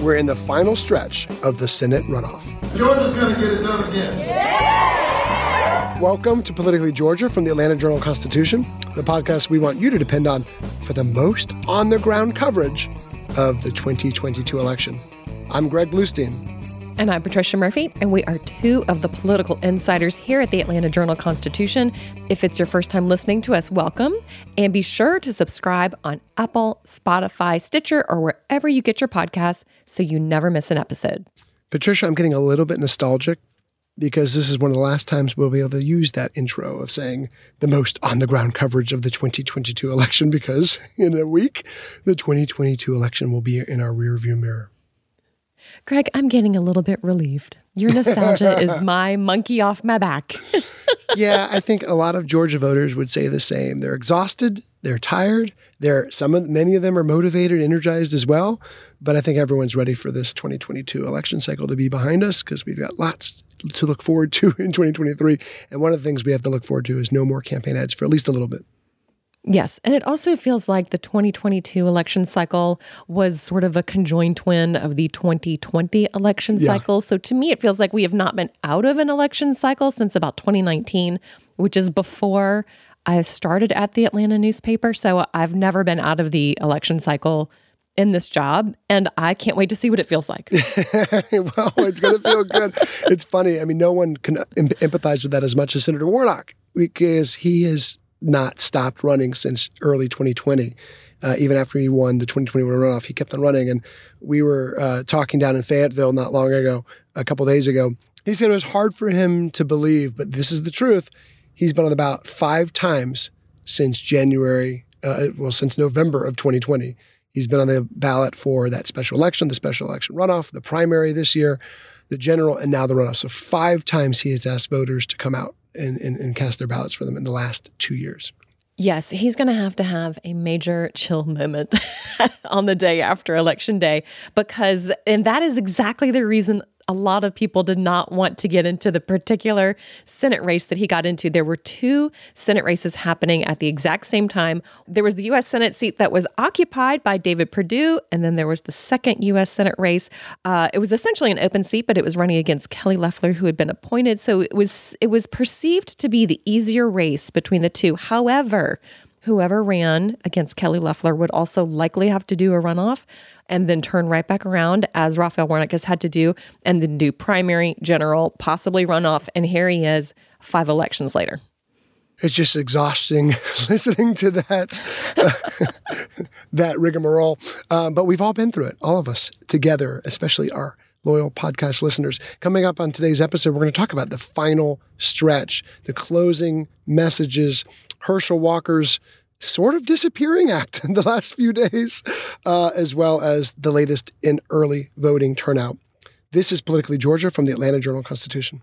we're in the final stretch of the Senate runoff. Georgia's going to get it done again. Welcome to Politically Georgia from the Atlanta Journal Constitution, the podcast we want you to depend on for the most on the ground coverage of the 2022 election. I'm Greg Bluestein. And I'm Patricia Murphy, and we are two of the political insiders here at the Atlanta Journal Constitution. If it's your first time listening to us, welcome. And be sure to subscribe on Apple, Spotify, Stitcher, or wherever you get your podcasts so you never miss an episode. Patricia, I'm getting a little bit nostalgic because this is one of the last times we'll be able to use that intro of saying the most on the ground coverage of the 2022 election because in a week, the 2022 election will be in our rearview mirror. Greg, I'm getting a little bit relieved. Your nostalgia is my monkey off my back. yeah, I think a lot of Georgia voters would say the same. They're exhausted, they're tired, they're some of many of them are motivated, energized as well. But I think everyone's ready for this 2022 election cycle to be behind us because we've got lots to look forward to in 2023. And one of the things we have to look forward to is no more campaign ads for at least a little bit. Yes. And it also feels like the 2022 election cycle was sort of a conjoined twin of the 2020 election yeah. cycle. So to me, it feels like we have not been out of an election cycle since about 2019, which is before I started at the Atlanta newspaper. So I've never been out of the election cycle in this job and I can't wait to see what it feels like. well, it's going to feel good. it's funny. I mean, no one can empathize with that as much as Senator Warnock because he is not stopped running since early 2020. Uh, even after he won the 2021 runoff, he kept on running. And we were uh, talking down in Fayetteville not long ago, a couple days ago. He said it was hard for him to believe, but this is the truth. He's been on ballot five times since January, uh, well, since November of 2020. He's been on the ballot for that special election, the special election runoff, the primary this year, the general, and now the runoff. So five times he has asked voters to come out and, and, and cast their ballots for them in the last two years. Yes, he's going to have to have a major chill moment on the day after election day because, and that is exactly the reason a lot of people did not want to get into the particular Senate race that he got into. There were two Senate races happening at the exact same time. There was the U.S. Senate seat that was occupied by David Perdue, and then there was the second U.S. Senate race. Uh, it was essentially an open seat, but it was running against Kelly Loeffler, who had been appointed. So it was it was perceived to be the easier race between the two. However, whoever ran against Kelly Loeffler would also likely have to do a runoff and then turn right back around as Raphael Warnock has had to do, and then do primary, general, possibly runoff. And here he is five elections later. It's just exhausting listening to that that rigmarole. Um, but we've all been through it, all of us together, especially our loyal podcast listeners. Coming up on today's episode, we're going to talk about the final stretch, the closing messages, Herschel Walker's sort of disappearing act in the last few days, uh, as well as the latest in early voting turnout. This is Politically Georgia from the Atlanta Journal Constitution.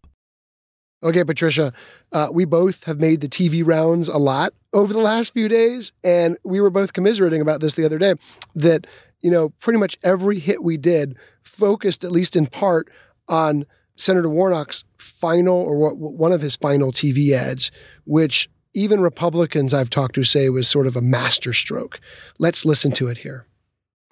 Okay, Patricia, uh, we both have made the TV rounds a lot over the last few days, and we were both commiserating about this the other day that, you know, pretty much every hit we did focused, at least in part, on Senator Warnock's final or one of his final TV ads, which even Republicans I've talked to say was sort of a masterstroke. Let's listen to it here.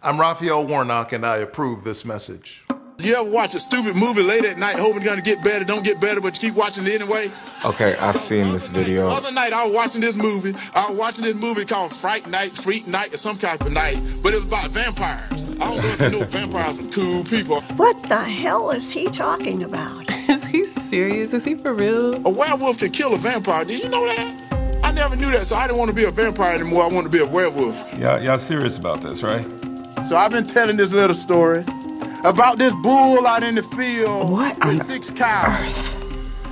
I'm Raphael Warnock, and I approve this message. You ever watch a stupid movie late at night, hoping it's gonna get better, don't get better, but you keep watching it anyway? Okay, I've seen this video. The other night I was watching this movie. I was watching this movie called Fright Night, Freak Night, or some type of night, but it was about vampires. I don't know if you know vampires are cool people. What the hell is he talking about? Is he serious? Is he for real? A werewolf can kill a vampire. Did you know that? I never knew that, so I didn't want to be a vampire anymore. I want to be a werewolf. Y'all, y'all serious about this, right? So I've been telling this little story about this bull out in the field what with six cows.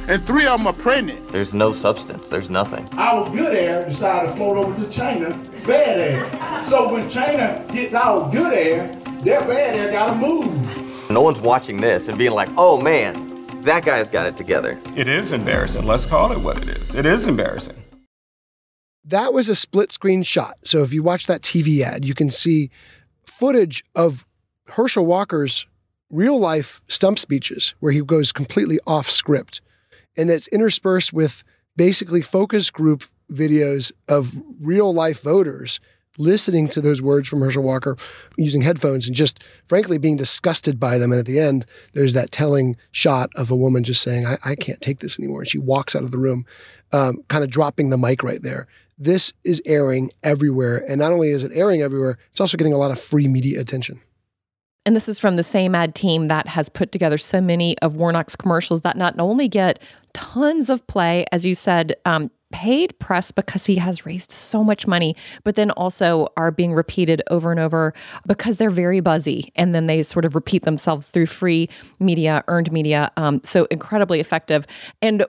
And three of them are pregnant. There's no substance. There's nothing. Our good air decided to float over to China, bad air. So when China gets our good air, their bad air gotta move. No one's watching this and being like, oh man, that guy's got it together. It is embarrassing. Let's call it what it is. It is embarrassing. That was a split screen shot. So if you watch that TV ad, you can see footage of Herschel Walker's real life stump speeches where he goes completely off script. And that's interspersed with basically focus group videos of real life voters listening to those words from Herschel Walker using headphones and just frankly being disgusted by them. And at the end, there's that telling shot of a woman just saying, I, I can't take this anymore. And she walks out of the room, um, kind of dropping the mic right there. This is airing everywhere. And not only is it airing everywhere, it's also getting a lot of free media attention. And this is from the same ad team that has put together so many of Warnock's commercials that not only get tons of play, as you said, um, paid press because he has raised so much money, but then also are being repeated over and over because they're very buzzy. And then they sort of repeat themselves through free media, earned media. Um, so incredibly effective. And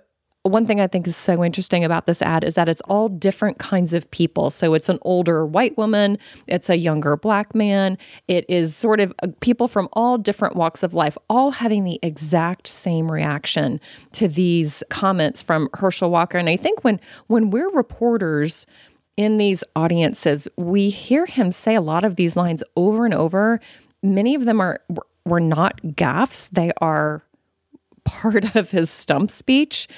one thing I think is so interesting about this ad is that it's all different kinds of people. So it's an older white woman, it's a younger black man, it is sort of uh, people from all different walks of life, all having the exact same reaction to these comments from Herschel Walker. And I think when when we're reporters in these audiences, we hear him say a lot of these lines over and over. Many of them are were not gaffes; they are part of his stump speech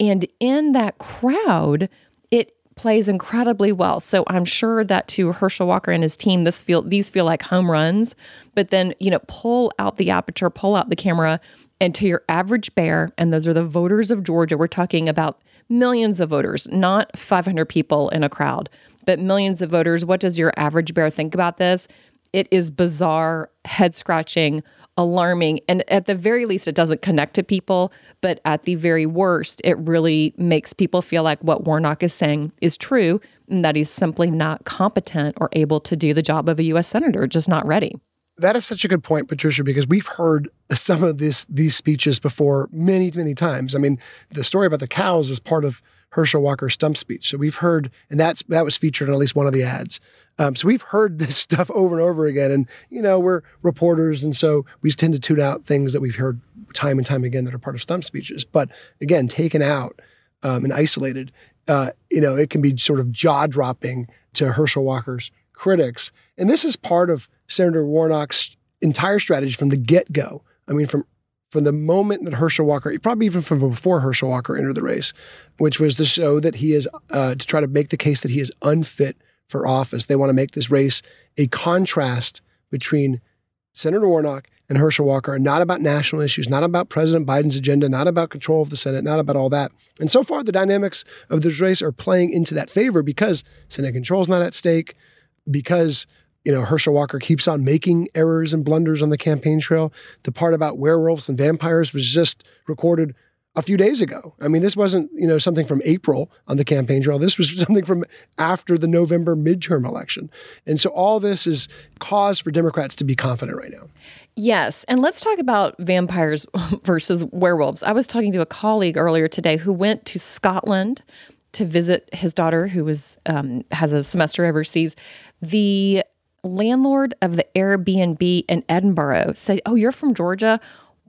and in that crowd, it plays incredibly well. So I'm sure that to Herschel Walker and his team, this feel these feel like home runs. But then, you know, pull out the aperture, pull out the camera, and to your average bear, and those are the voters of Georgia. We're talking about millions of voters, not 500 people in a crowd, but millions of voters. What does your average bear think about this? It is bizarre, head scratching, alarming. And at the very least, it doesn't connect to people. But at the very worst, it really makes people feel like what Warnock is saying is true and that he's simply not competent or able to do the job of a U.S. Senator, just not ready. That is such a good point, Patricia, because we've heard some of this these speeches before many, many times. I mean, the story about the cows is part of Herschel Walker's stump speech. So we've heard, and that's that was featured in at least one of the ads. Um, so we've heard this stuff over and over again. And, you know, we're reporters. And so we tend to tune out things that we've heard time and time again that are part of stump speeches. But again, taken out um, and isolated, uh, you know, it can be sort of jaw dropping to Herschel Walker's critics. And this is part of Senator Warnock's entire strategy from the get go. I mean, from from the moment that Herschel Walker, probably even from before Herschel Walker entered the race, which was to show that he is, uh, to try to make the case that he is unfit for office. They want to make this race a contrast between Senator Warnock and Herschel Walker, not about national issues, not about President Biden's agenda, not about control of the Senate, not about all that. And so far, the dynamics of this race are playing into that favor because Senate control is not at stake, because you know, Herschel Walker keeps on making errors and blunders on the campaign trail. The part about werewolves and vampires was just recorded a few days ago. I mean, this wasn't, you know, something from April on the campaign trail. This was something from after the November midterm election. And so all this is cause for Democrats to be confident right now. Yes. And let's talk about vampires versus werewolves. I was talking to a colleague earlier today who went to Scotland to visit his daughter who was um, has a semester overseas. The landlord of the Airbnb in Edinburgh said, Oh, you're from Georgia?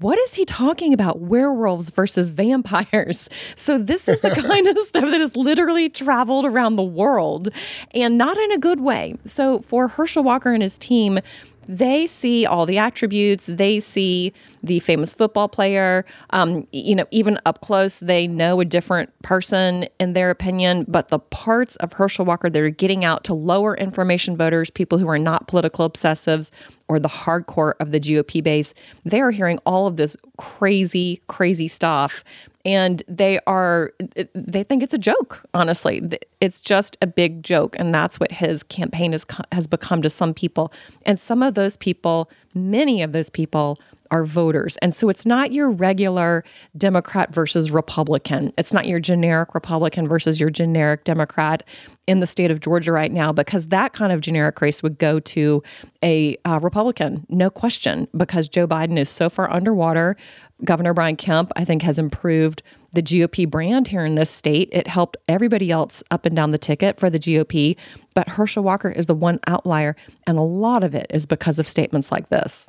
What is he talking about? Werewolves versus vampires. So, this is the kind of stuff that has literally traveled around the world and not in a good way. So, for Herschel Walker and his team, they see all the attributes. They see the famous football player. Um, you know, even up close, they know a different person in their opinion. But the parts of Herschel Walker that are getting out to lower information voters, people who are not political obsessives, or the hardcore of the GOP base, they are hearing all of this crazy, crazy stuff and they are they think it's a joke honestly. It's just a big joke and that's what his campaign has has become to some people. And some of those people many of those people are voters and so it's not your regular democrat versus republican it's not your generic republican versus your generic democrat in the state of georgia right now because that kind of generic race would go to a uh, republican no question because joe biden is so far underwater Governor Brian Kemp, I think, has improved the GOP brand here in this state. It helped everybody else up and down the ticket for the GOP, but Herschel Walker is the one outlier, and a lot of it is because of statements like this.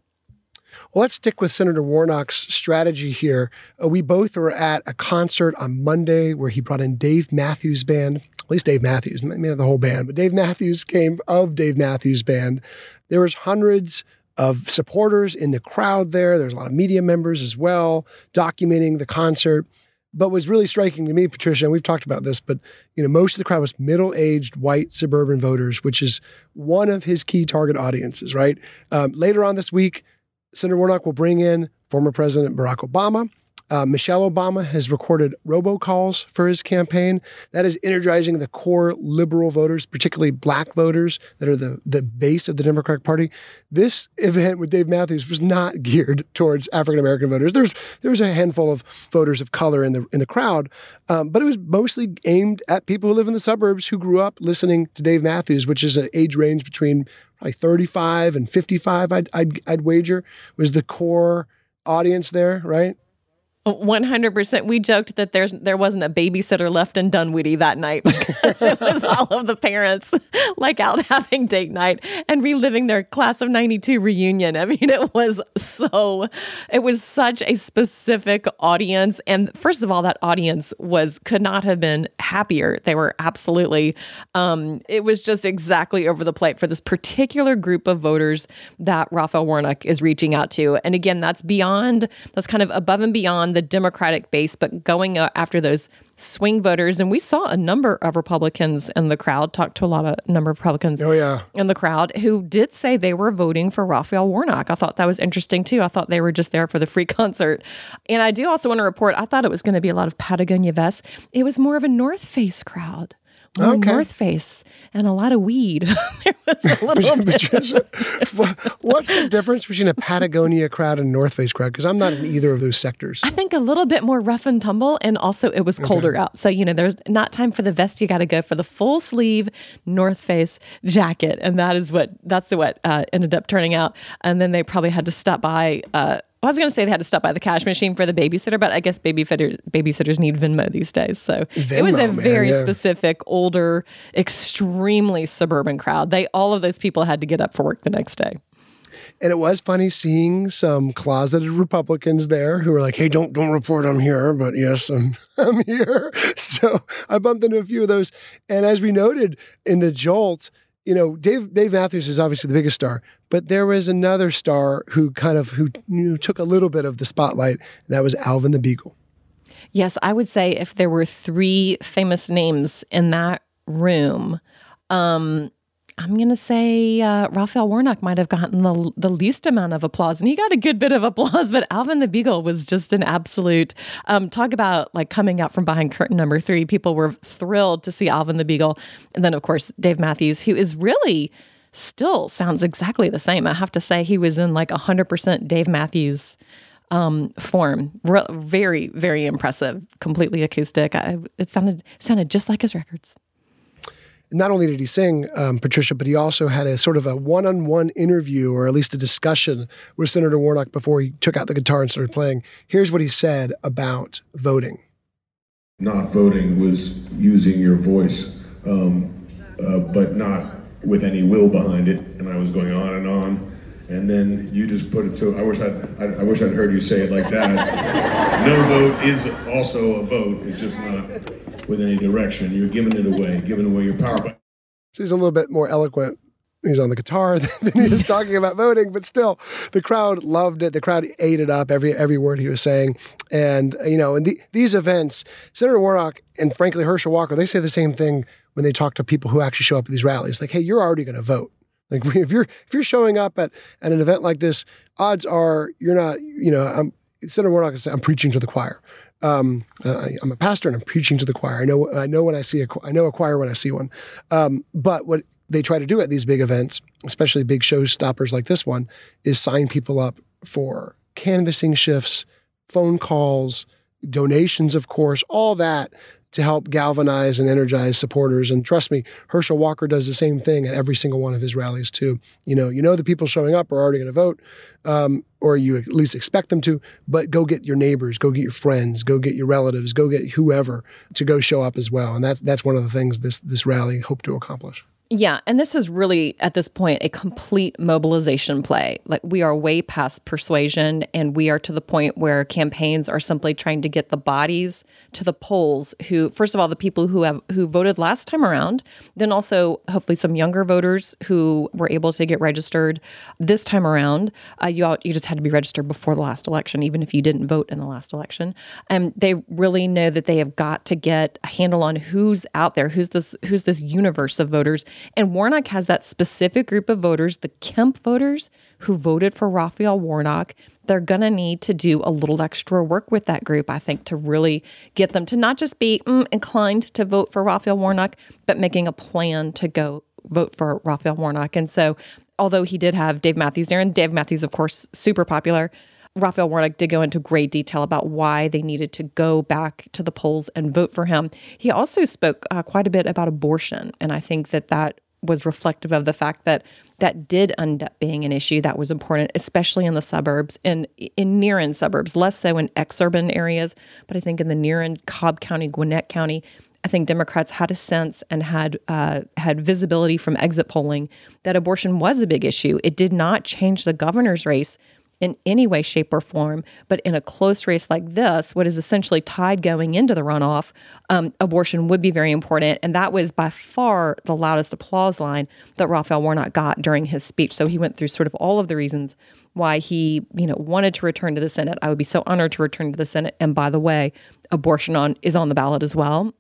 Well, let's stick with Senator Warnock's strategy here. Uh, we both were at a concert on Monday where he brought in Dave Matthews Band, at least Dave Matthews, maybe not the whole band, but Dave Matthews came of Dave Matthews Band. There was hundreds of supporters in the crowd there. There's a lot of media members as well documenting the concert. But what's really striking to me, Patricia, and we've talked about this, but you know, most of the crowd was middle-aged white suburban voters, which is one of his key target audiences. Right. Um, later on this week, Senator Warnock will bring in former President Barack Obama uh, Michelle Obama has recorded robocalls for his campaign. That is energizing the core liberal voters, particularly black voters that are the, the base of the Democratic Party. This event with Dave Matthews was not geared towards African American voters. There's there was a handful of voters of color in the in the crowd, um, but it was mostly aimed at people who live in the suburbs who grew up listening to Dave Matthews, which is an age range between probably 35 and 55. I'd I'd, I'd wager was the core audience there, right? One hundred percent. We joked that there's there wasn't a babysitter left in Dunwoody that night because it was all of the parents like out having date night and reliving their class of '92 reunion. I mean, it was so. It was such a specific audience, and first of all, that audience was could not have been happier. They were absolutely. Um, it was just exactly over the plate for this particular group of voters that Raphael Warnock is reaching out to, and again, that's beyond. That's kind of above and beyond the Democratic base, but going uh, after those swing voters. And we saw a number of Republicans in the crowd, talked to a lot of number of Republicans oh, yeah. in the crowd who did say they were voting for Raphael Warnock. I thought that was interesting too. I thought they were just there for the free concert. And I do also want to report, I thought it was going to be a lot of Patagonia vests. It was more of a North Face crowd more okay. North Face and a lot of weed. there was a little Patricia, what's the difference between a Patagonia crowd and North Face crowd? Because I'm not in either of those sectors. I think a little bit more rough and tumble, and also it was colder okay. out. So you know, there's not time for the vest. You got to go for the full sleeve North Face jacket, and that is what that's what uh, ended up turning out. And then they probably had to stop by. Uh, I was going to say they had to stop by the cash machine for the babysitter, but I guess babysitters babysitters need Venmo these days. So Venmo, it was a very yeah. specific, older, extremely suburban crowd. They all of those people had to get up for work the next day. And it was funny seeing some closeted Republicans there who were like, "Hey, don't don't report I'm here, but yes, I'm I'm here." So I bumped into a few of those, and as we noted in the jolt, you know, Dave Dave Matthews is obviously the biggest star, but there was another star who kind of who you know, took a little bit of the spotlight. That was Alvin the Beagle. Yes, I would say if there were three famous names in that room, um, I'm going to say uh, Raphael Warnock might have gotten the, the least amount of applause, and he got a good bit of applause. But Alvin the Beagle was just an absolute um, talk about like coming out from behind curtain number three. People were thrilled to see Alvin the Beagle, and then of course Dave Matthews, who is really still sounds exactly the same. I have to say he was in like 100% Dave Matthews um, form. Re- very, very impressive. Completely acoustic. I, it sounded sounded just like his records not only did he sing, um, Patricia, but he also had a sort of a one on one interview or at least a discussion with Senator Warnock before he took out the guitar and started playing. Here's what he said about voting. Not voting was using your voice, um, uh, but not with any will behind it. And I was going on and on. And then you just put it so I wish I'd, I, I wish I'd heard you say it like that. no vote is also a vote. It's just not with any direction. You're giving it away, giving away your power. So he's a little bit more eloquent he's on the guitar than he is talking about voting. But still, the crowd loved it. The crowd ate it up every every word he was saying. And you know, in the, these events, Senator Warnock and frankly Herschel Walker, they say the same thing when they talk to people who actually show up at these rallies. Like, hey, you're already going to vote. Like if you're if you're showing up at, at an event like this, odds are you're not. You know, I'm, Senator Warnock I'm preaching to the choir. Um, uh, I'm a pastor and I'm preaching to the choir. I know I know when I see a I know a choir when I see one. Um, but what they try to do at these big events, especially big showstoppers like this one, is sign people up for canvassing shifts, phone calls, donations, of course, all that to help galvanize and energize supporters. And trust me, Herschel Walker does the same thing at every single one of his rallies too. You know, you know the people showing up are already going to vote, um, or you at least expect them to. But go get your neighbors, go get your friends, go get your relatives, go get whoever to go show up as well. And that's that's one of the things this this rally hoped to accomplish. Yeah, and this is really at this point a complete mobilization play. Like we are way past persuasion and we are to the point where campaigns are simply trying to get the bodies to the polls who first of all the people who have who voted last time around, then also hopefully some younger voters who were able to get registered this time around. Uh, you all, you just had to be registered before the last election even if you didn't vote in the last election. And they really know that they have got to get a handle on who's out there, who's this who's this universe of voters and Warnock has that specific group of voters, the Kemp voters who voted for Raphael Warnock. They're going to need to do a little extra work with that group, I think, to really get them to not just be mm, inclined to vote for Raphael Warnock, but making a plan to go vote for Raphael Warnock. And so, although he did have Dave Matthews there, and Dave Matthews, of course, super popular, Raphael Warnock did go into great detail about why they needed to go back to the polls and vote for him. He also spoke uh, quite a bit about abortion, and I think that that was reflective of the fact that that did end up being an issue that was important, especially in the suburbs and in near end suburbs, less so in exurban areas, but I think in the near end Cobb County, Gwinnett County, I think Democrats had a sense and had uh, had visibility from exit polling that abortion was a big issue. It did not change the governor's race in any way, shape, or form. But in a close race like this, what is essentially tied going into the runoff, um, abortion would be very important. And that was by far the loudest applause line that Raphael Warnock got during his speech. So he went through sort of all of the reasons why he, you know, wanted to return to the Senate. I would be so honored to return to the Senate. And by the way, abortion on is on the ballot as well.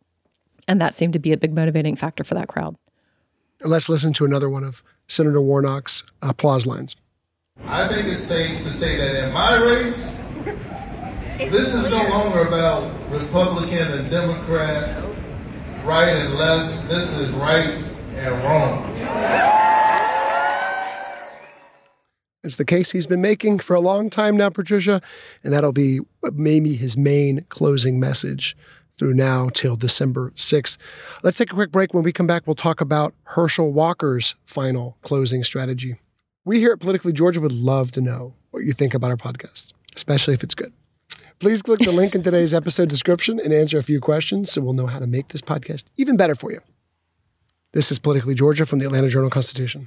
And that seemed to be a big motivating factor for that crowd. Let's listen to another one of Senator Warnock's applause lines. I think it's safe to say that in my race, this is no longer about Republican and Democrat, right and left. This is right and wrong. It's the case he's been making for a long time now, Patricia, and that'll be maybe his main closing message through now till December 6th. Let's take a quick break. When we come back, we'll talk about Herschel Walker's final closing strategy. We here at Politically Georgia would love to know what you think about our podcast, especially if it's good. Please click the link in today's episode description and answer a few questions so we'll know how to make this podcast even better for you. This is Politically Georgia from the Atlanta Journal Constitution.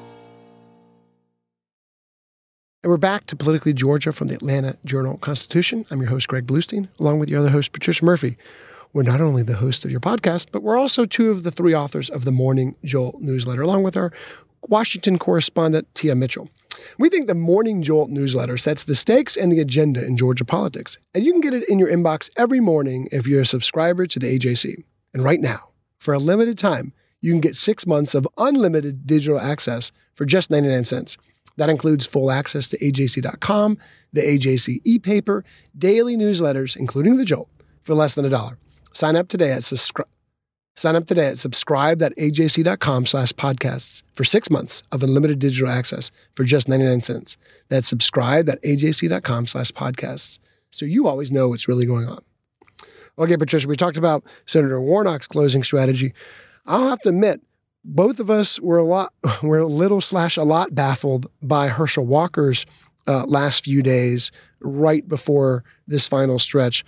And we're back to Politically Georgia from the Atlanta Journal Constitution. I'm your host, Greg Bluestein, along with your other host, Patricia Murphy. We're not only the host of your podcast, but we're also two of the three authors of the Morning Jolt newsletter, along with our Washington correspondent, Tia Mitchell. We think the Morning Jolt newsletter sets the stakes and the agenda in Georgia politics. And you can get it in your inbox every morning if you're a subscriber to the AJC. And right now, for a limited time, you can get six months of unlimited digital access for just 99 cents. That includes full access to AJC.com, the AJC e-paper, daily newsletters, including the Jolt, for less than a dollar. Sign up today at subscribe. Sign up today at subscribe.ajc.com slash podcasts for six months of unlimited digital access for just 99 cents. That's subscribe.ajc.com slash podcasts. So you always know what's really going on. Okay, Patricia, we talked about Senator Warnock's closing strategy. I'll have to admit, both of us were a lot, were a little slash a lot baffled by Herschel Walker's uh, last few days right before this final stretch.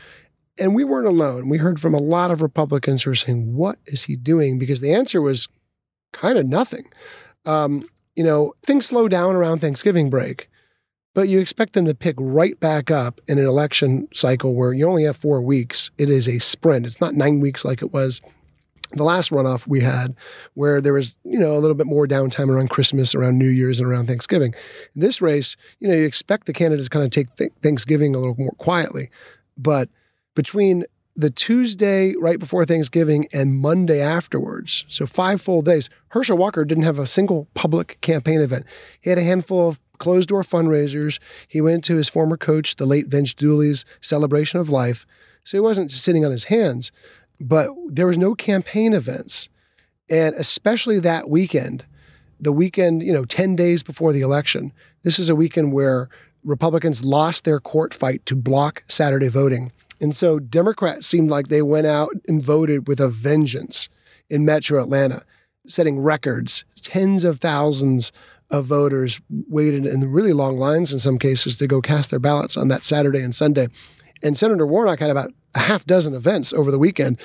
And we weren't alone. We heard from a lot of Republicans who were saying, What is he doing? Because the answer was kind of nothing. Um, you know, things slow down around Thanksgiving break, but you expect them to pick right back up in an election cycle where you only have four weeks. It is a sprint, it's not nine weeks like it was the last runoff we had where there was you know a little bit more downtime around christmas around new year's and around thanksgiving in this race you know you expect the candidates kind of take th- thanksgiving a little more quietly but between the Tuesday right before Thanksgiving and Monday afterwards, so five full days, Herschel Walker didn't have a single public campaign event. He had a handful of closed door fundraisers. He went to his former coach, the late Vince Dooley's celebration of life. So he wasn't just sitting on his hands, but there was no campaign events. And especially that weekend, the weekend, you know, 10 days before the election, this is a weekend where Republicans lost their court fight to block Saturday voting. And so Democrats seemed like they went out and voted with a vengeance in metro Atlanta, setting records. Tens of thousands of voters waited in really long lines in some cases to go cast their ballots on that Saturday and Sunday. And Senator Warnock had about a half dozen events over the weekend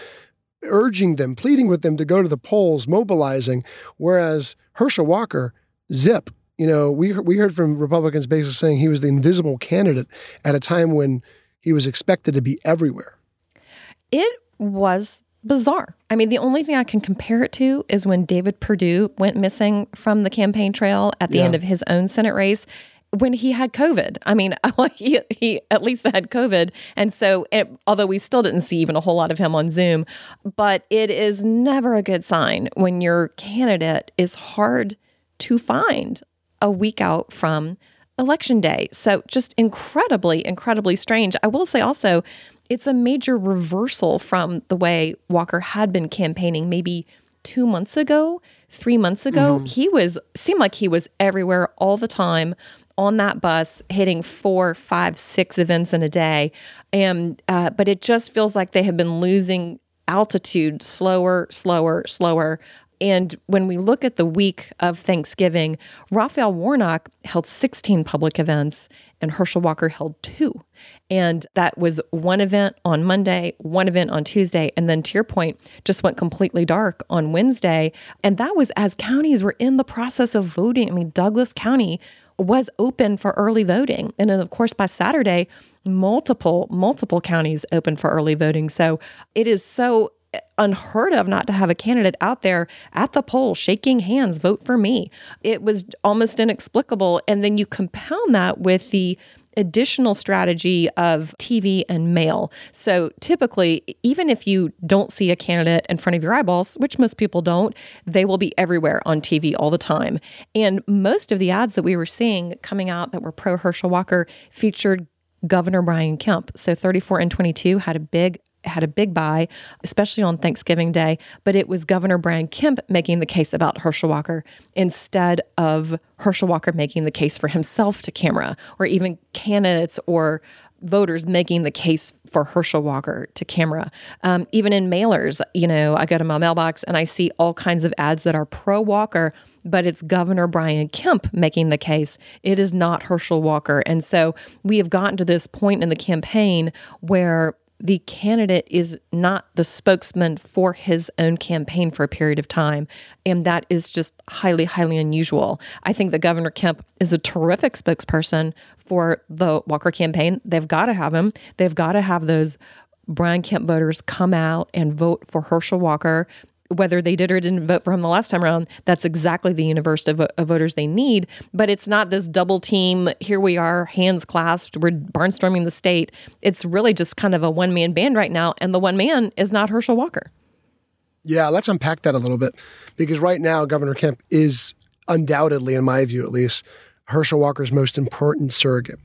urging them, pleading with them to go to the polls, mobilizing, whereas Herschel Walker, zip. You know, we we heard from Republicans basically saying he was the invisible candidate at a time when he was expected to be everywhere. It was bizarre. I mean, the only thing I can compare it to is when David Perdue went missing from the campaign trail at the yeah. end of his own Senate race when he had COVID. I mean, he, he at least had COVID. And so, it, although we still didn't see even a whole lot of him on Zoom, but it is never a good sign when your candidate is hard to find a week out from election day. So just incredibly, incredibly strange. I will say also, it's a major reversal from the way Walker had been campaigning maybe two months ago, three months ago. Mm-hmm. He was, seemed like he was everywhere all the time on that bus, hitting four, five, six events in a day. And, uh, but it just feels like they have been losing altitude slower, slower, slower. And when we look at the week of Thanksgiving, Raphael Warnock held 16 public events and Herschel Walker held two. And that was one event on Monday, one event on Tuesday, and then to your point, just went completely dark on Wednesday. And that was as counties were in the process of voting. I mean, Douglas County was open for early voting. And then, of course, by Saturday, multiple, multiple counties open for early voting. So it is so unheard of not to have a candidate out there at the poll shaking hands, vote for me. It was almost inexplicable. And then you compound that with the additional strategy of TV and mail. So typically, even if you don't see a candidate in front of your eyeballs, which most people don't, they will be everywhere on TV all the time. And most of the ads that we were seeing coming out that were pro Herschel Walker featured Governor Brian Kemp. So 34 and 22 had a big had a big buy, especially on Thanksgiving Day, but it was Governor Brian Kemp making the case about Herschel Walker instead of Herschel Walker making the case for himself to camera, or even candidates or voters making the case for Herschel Walker to camera. Um, even in mailers, you know, I go to my mailbox and I see all kinds of ads that are pro Walker, but it's Governor Brian Kemp making the case. It is not Herschel Walker. And so we have gotten to this point in the campaign where the candidate is not the spokesman for his own campaign for a period of time. And that is just highly, highly unusual. I think that Governor Kemp is a terrific spokesperson for the Walker campaign. They've got to have him. They've got to have those Brian Kemp voters come out and vote for Herschel Walker whether they did or didn't vote for him the last time around, that's exactly the universe of, of, voters they need. But it's not this double team, here we are, hands clasped, we're barnstorming the state. It's really just kind of a one man band right now. And the one man is not Herschel Walker. Yeah, let's unpack that a little bit because right now, Governor Kemp is undoubtedly, in my view at least, Herschel Walker's most important surrogate.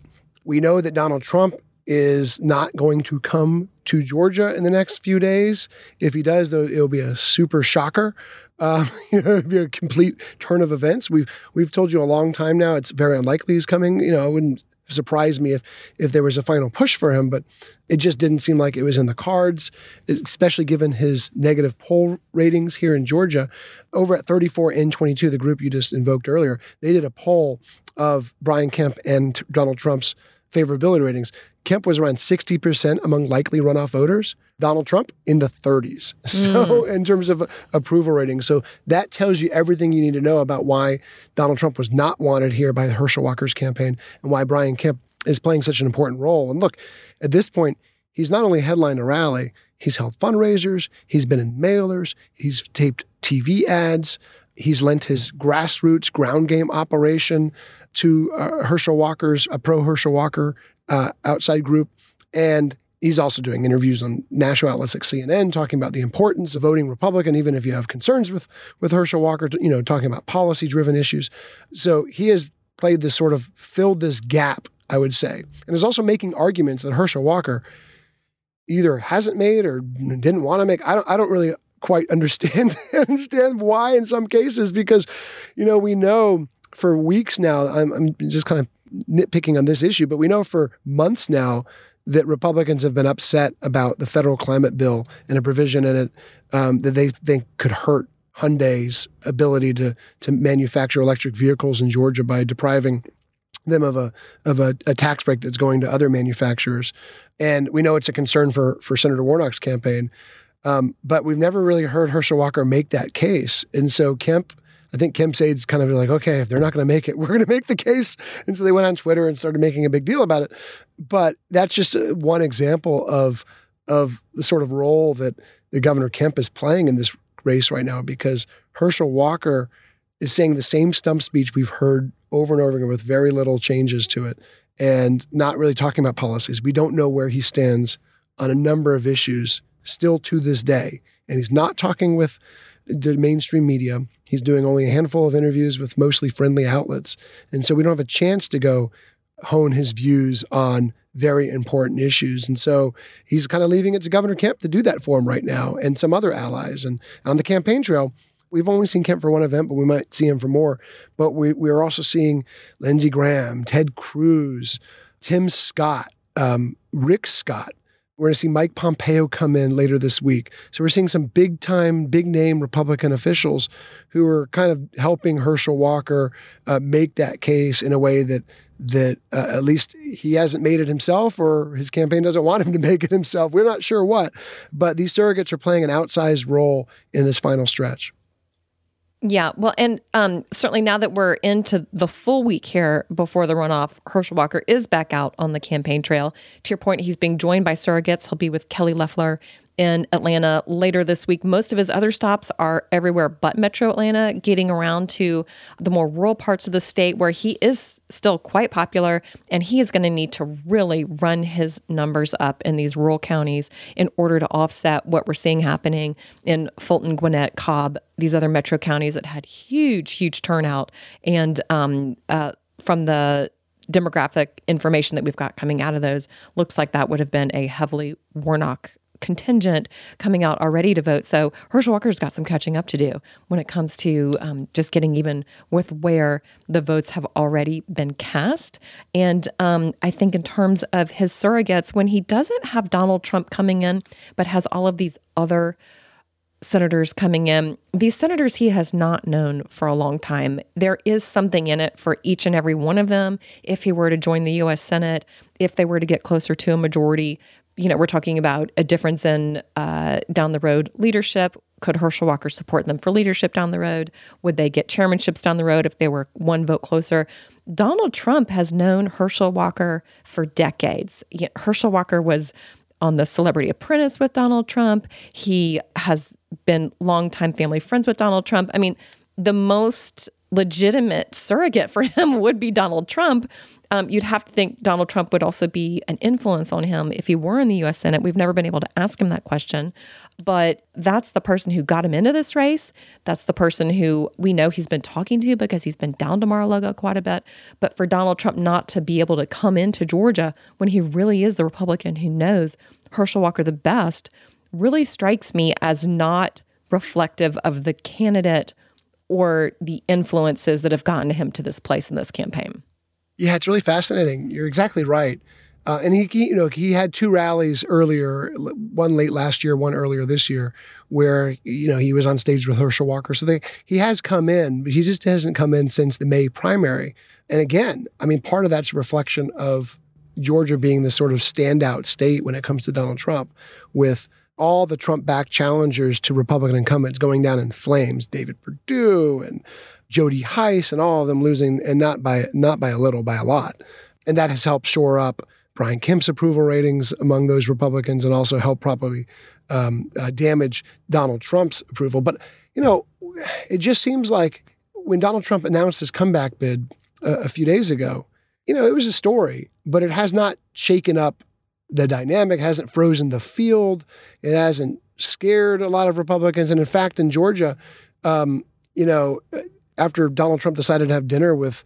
We know that Donald Trump is not going to come to Georgia in the next few days. If he does, though, it'll be a super shocker. Um, you know, it'll be a complete turn of events. We've we've told you a long time now. It's very unlikely he's coming. You know, it wouldn't surprise me if if there was a final push for him, but it just didn't seem like it was in the cards, especially given his negative poll ratings here in Georgia. Over at 34 and 22, the group you just invoked earlier, they did a poll of Brian Kemp and Donald Trump's favorability ratings. Kemp was around 60% among likely runoff voters. Donald Trump in the 30s. So, hmm. in terms of approval ratings. So, that tells you everything you need to know about why Donald Trump was not wanted here by Herschel Walker's campaign and why Brian Kemp is playing such an important role. And look, at this point, he's not only headlined a rally, he's held fundraisers, he's been in mailers, he's taped TV ads, he's lent his grassroots ground game operation to uh, Herschel Walker's, a pro Herschel Walker uh, outside group. And he's also doing interviews on national outlets like CNN, talking about the importance of voting Republican, even if you have concerns with with Herschel Walker, you know, talking about policy driven issues. So he has played this sort of filled this gap, I would say, and is also making arguments that Herschel Walker either hasn't made or didn't want to make. I don't I don't really quite understand understand why in some cases because you know we know for weeks now I'm, I'm just kind of nitpicking on this issue but we know for months now that Republicans have been upset about the federal climate bill and a provision in it um, that they think could hurt Hyundai's ability to to manufacture electric vehicles in Georgia by depriving them of a of a, a, tax break that's going to other manufacturers. And we know it's a concern for for Senator Warnock's campaign. Um, but we've never really heard Herschel Walker make that case. And so Kemp, I think Kemp's aides kind of like, okay, if they're not going to make it, we're going to make the case. And so they went on Twitter and started making a big deal about it. But that's just uh, one example of of the sort of role that the Governor Kemp is playing in this race right now because Herschel Walker is saying the same stump speech we've heard over and over again with very little changes to it and not really talking about policies. We don't know where he stands on a number of issues still to this day. And he's not talking with the mainstream media. He's doing only a handful of interviews with mostly friendly outlets. And so we don't have a chance to go hone his views on very important issues. And so he's kind of leaving it to Governor Kemp to do that for him right now and some other allies. And on the campaign trail, we've only seen Kemp for one event, but we might see him for more. But we, we are also seeing Lindsey Graham, Ted Cruz, Tim Scott, um, Rick Scott, we're going to see Mike Pompeo come in later this week. So we're seeing some big time, big name Republican officials who are kind of helping Herschel Walker uh, make that case in a way that that uh, at least he hasn't made it himself or his campaign doesn't want him to make it himself. We're not sure what, but these surrogates are playing an outsized role in this final stretch. Yeah, well, and um, certainly now that we're into the full week here before the runoff, Herschel Walker is back out on the campaign trail. To your point, he's being joined by surrogates. He'll be with Kelly Loeffler in Atlanta later this week. Most of his other stops are everywhere but Metro Atlanta, getting around to the more rural parts of the state where he is still quite popular. And he is going to need to really run his numbers up in these rural counties in order to offset what we're seeing happening in Fulton, Gwinnett, Cobb, these other metro counties that had huge, huge turnout. And um, uh, from the demographic information that we've got coming out of those, looks like that would have been a heavily Warnock contingent coming out already to vote. So Herschel Walker's got some catching up to do when it comes to um, just getting even with where the votes have already been cast. And um, I think in terms of his surrogates, when he doesn't have Donald Trump coming in, but has all of these other senators coming in. These senators he has not known for a long time. There is something in it for each and every one of them. If he were to join the U.S. Senate, if they were to get closer to a majority, you know, we're talking about a difference in uh, down the road leadership. Could Herschel Walker support them for leadership down the road? Would they get chairmanships down the road if they were one vote closer? Donald Trump has known Herschel Walker for decades. You know, Herschel Walker was on the Celebrity Apprentice with Donald Trump. He has been longtime family friends with Donald Trump. I mean, the most legitimate surrogate for him would be Donald Trump Um, you'd have to think Donald Trump would also be an influence on him if he were in the U.S. Senate. We've never been able to ask him that question, but that's the person who got him into this race. That's the person who we know he's been talking to because he's been down to Mar-a-Lago quite a bit. But for Donald Trump not to be able to come into Georgia when he really is the Republican who knows Herschel Walker the best really strikes me as not reflective of the candidate or the influences that have gotten him to this place in this campaign. Yeah, it's really fascinating. You're exactly right. Uh, and he, he, you know, he had two rallies earlier, one late last year, one earlier this year, where you know he was on stage with Herschel Walker. So they, he has come in, but he just hasn't come in since the May primary. And again, I mean, part of that's a reflection of Georgia being the sort of standout state when it comes to Donald Trump, with all the Trump-backed challengers to Republican incumbents going down in flames. David Perdue and Jody Hice and all of them losing, and not by not by a little, by a lot. And that has helped shore up Brian Kemp's approval ratings among those Republicans, and also helped probably um, uh, damage Donald Trump's approval. But you know, it just seems like when Donald Trump announced his comeback bid uh, a few days ago, you know, it was a story, but it has not shaken up the dynamic, hasn't frozen the field, it hasn't scared a lot of Republicans. And in fact, in Georgia, um, you know, after Donald Trump decided to have dinner with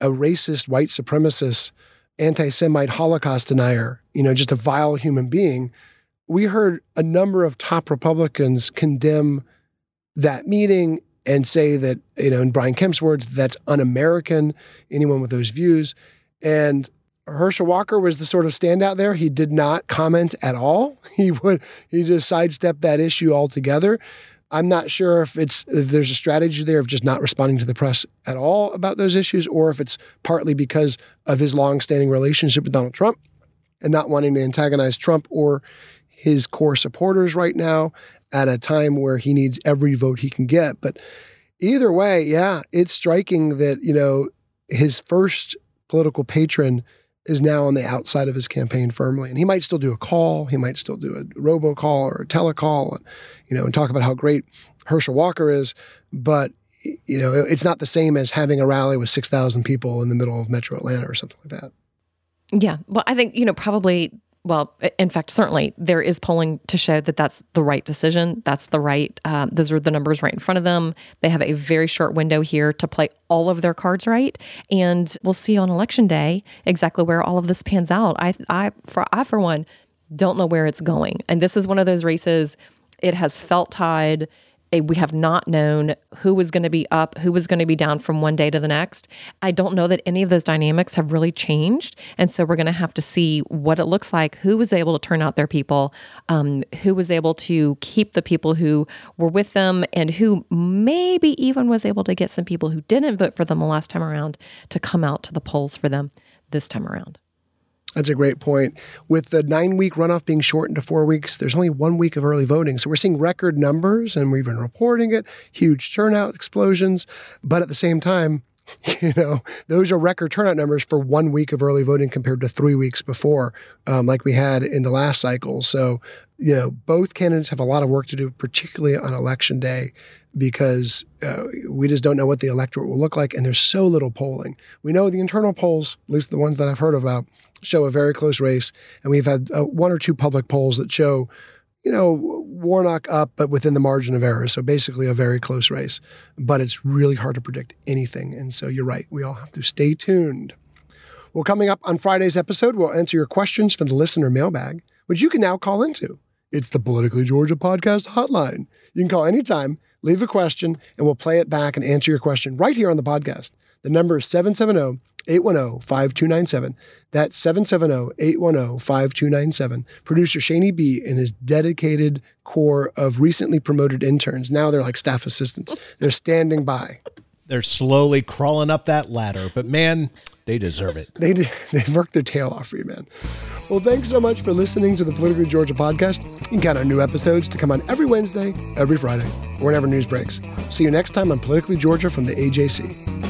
a racist, white supremacist, anti Semite Holocaust denier, you know, just a vile human being, we heard a number of top Republicans condemn that meeting and say that, you know, in Brian Kemp's words, that's un American, anyone with those views. And Herschel Walker was the sort of standout there. He did not comment at all. He would he just sidestepped that issue altogether. I'm not sure if it's if there's a strategy there of just not responding to the press at all about those issues, or if it's partly because of his long-standing relationship with Donald Trump and not wanting to antagonize Trump or his core supporters right now at a time where he needs every vote he can get. But either way, yeah, it's striking that you know his first political patron is now on the outside of his campaign firmly. And he might still do a call, he might still do a robocall or a telecall, and, you know, and talk about how great Herschel Walker is. But you know, it's not the same as having a rally with six thousand people in the middle of Metro Atlanta or something like that. Yeah, well, I think you know probably well, in fact, certainly there is polling to show that that's the right decision. That's the right, um, those are the numbers right in front of them. They have a very short window here to play all of their cards right. And we'll see on election day exactly where all of this pans out. I, I, for, I, for one, don't know where it's going. And this is one of those races, it has felt tied we have not known who was going to be up, who was going to be down from one day to the next. I don't know that any of those dynamics have really changed. And so we're going to have to see what it looks like, who was able to turn out their people, um, who was able to keep the people who were with them, and who maybe even was able to get some people who didn't vote for them the last time around to come out to the polls for them this time around. That's a great point. With the nine week runoff being shortened to four weeks, there's only one week of early voting. So we're seeing record numbers and we've been reporting it, huge turnout explosions. But at the same time, you know, those are record turnout numbers for one week of early voting compared to three weeks before, um, like we had in the last cycle. So, you know, both candidates have a lot of work to do, particularly on election day, because uh, we just don't know what the electorate will look like. And there's so little polling. We know the internal polls, at least the ones that I've heard about, show a very close race. And we've had uh, one or two public polls that show, you know, Warnock up, but within the margin of error. So basically a very close race. But it's really hard to predict anything. And so you're right. We all have to stay tuned. Well, coming up on Friday's episode, we'll answer your questions from the listener mailbag, which you can now call into. It's the Politically Georgia podcast hotline. You can call anytime, leave a question, and we'll play it back and answer your question right here on the podcast. The number is 770 810 5297. That's 770 810 5297. Producer Shaney B and his dedicated core of recently promoted interns. Now they're like staff assistants. They're standing by. They're slowly crawling up that ladder, but man, they deserve it. They they've worked their tail off for you, man. Well, thanks so much for listening to the Politically Georgia podcast. You can count on new episodes to come on every Wednesday, every Friday, or whenever news breaks. See you next time on Politically Georgia from the AJC.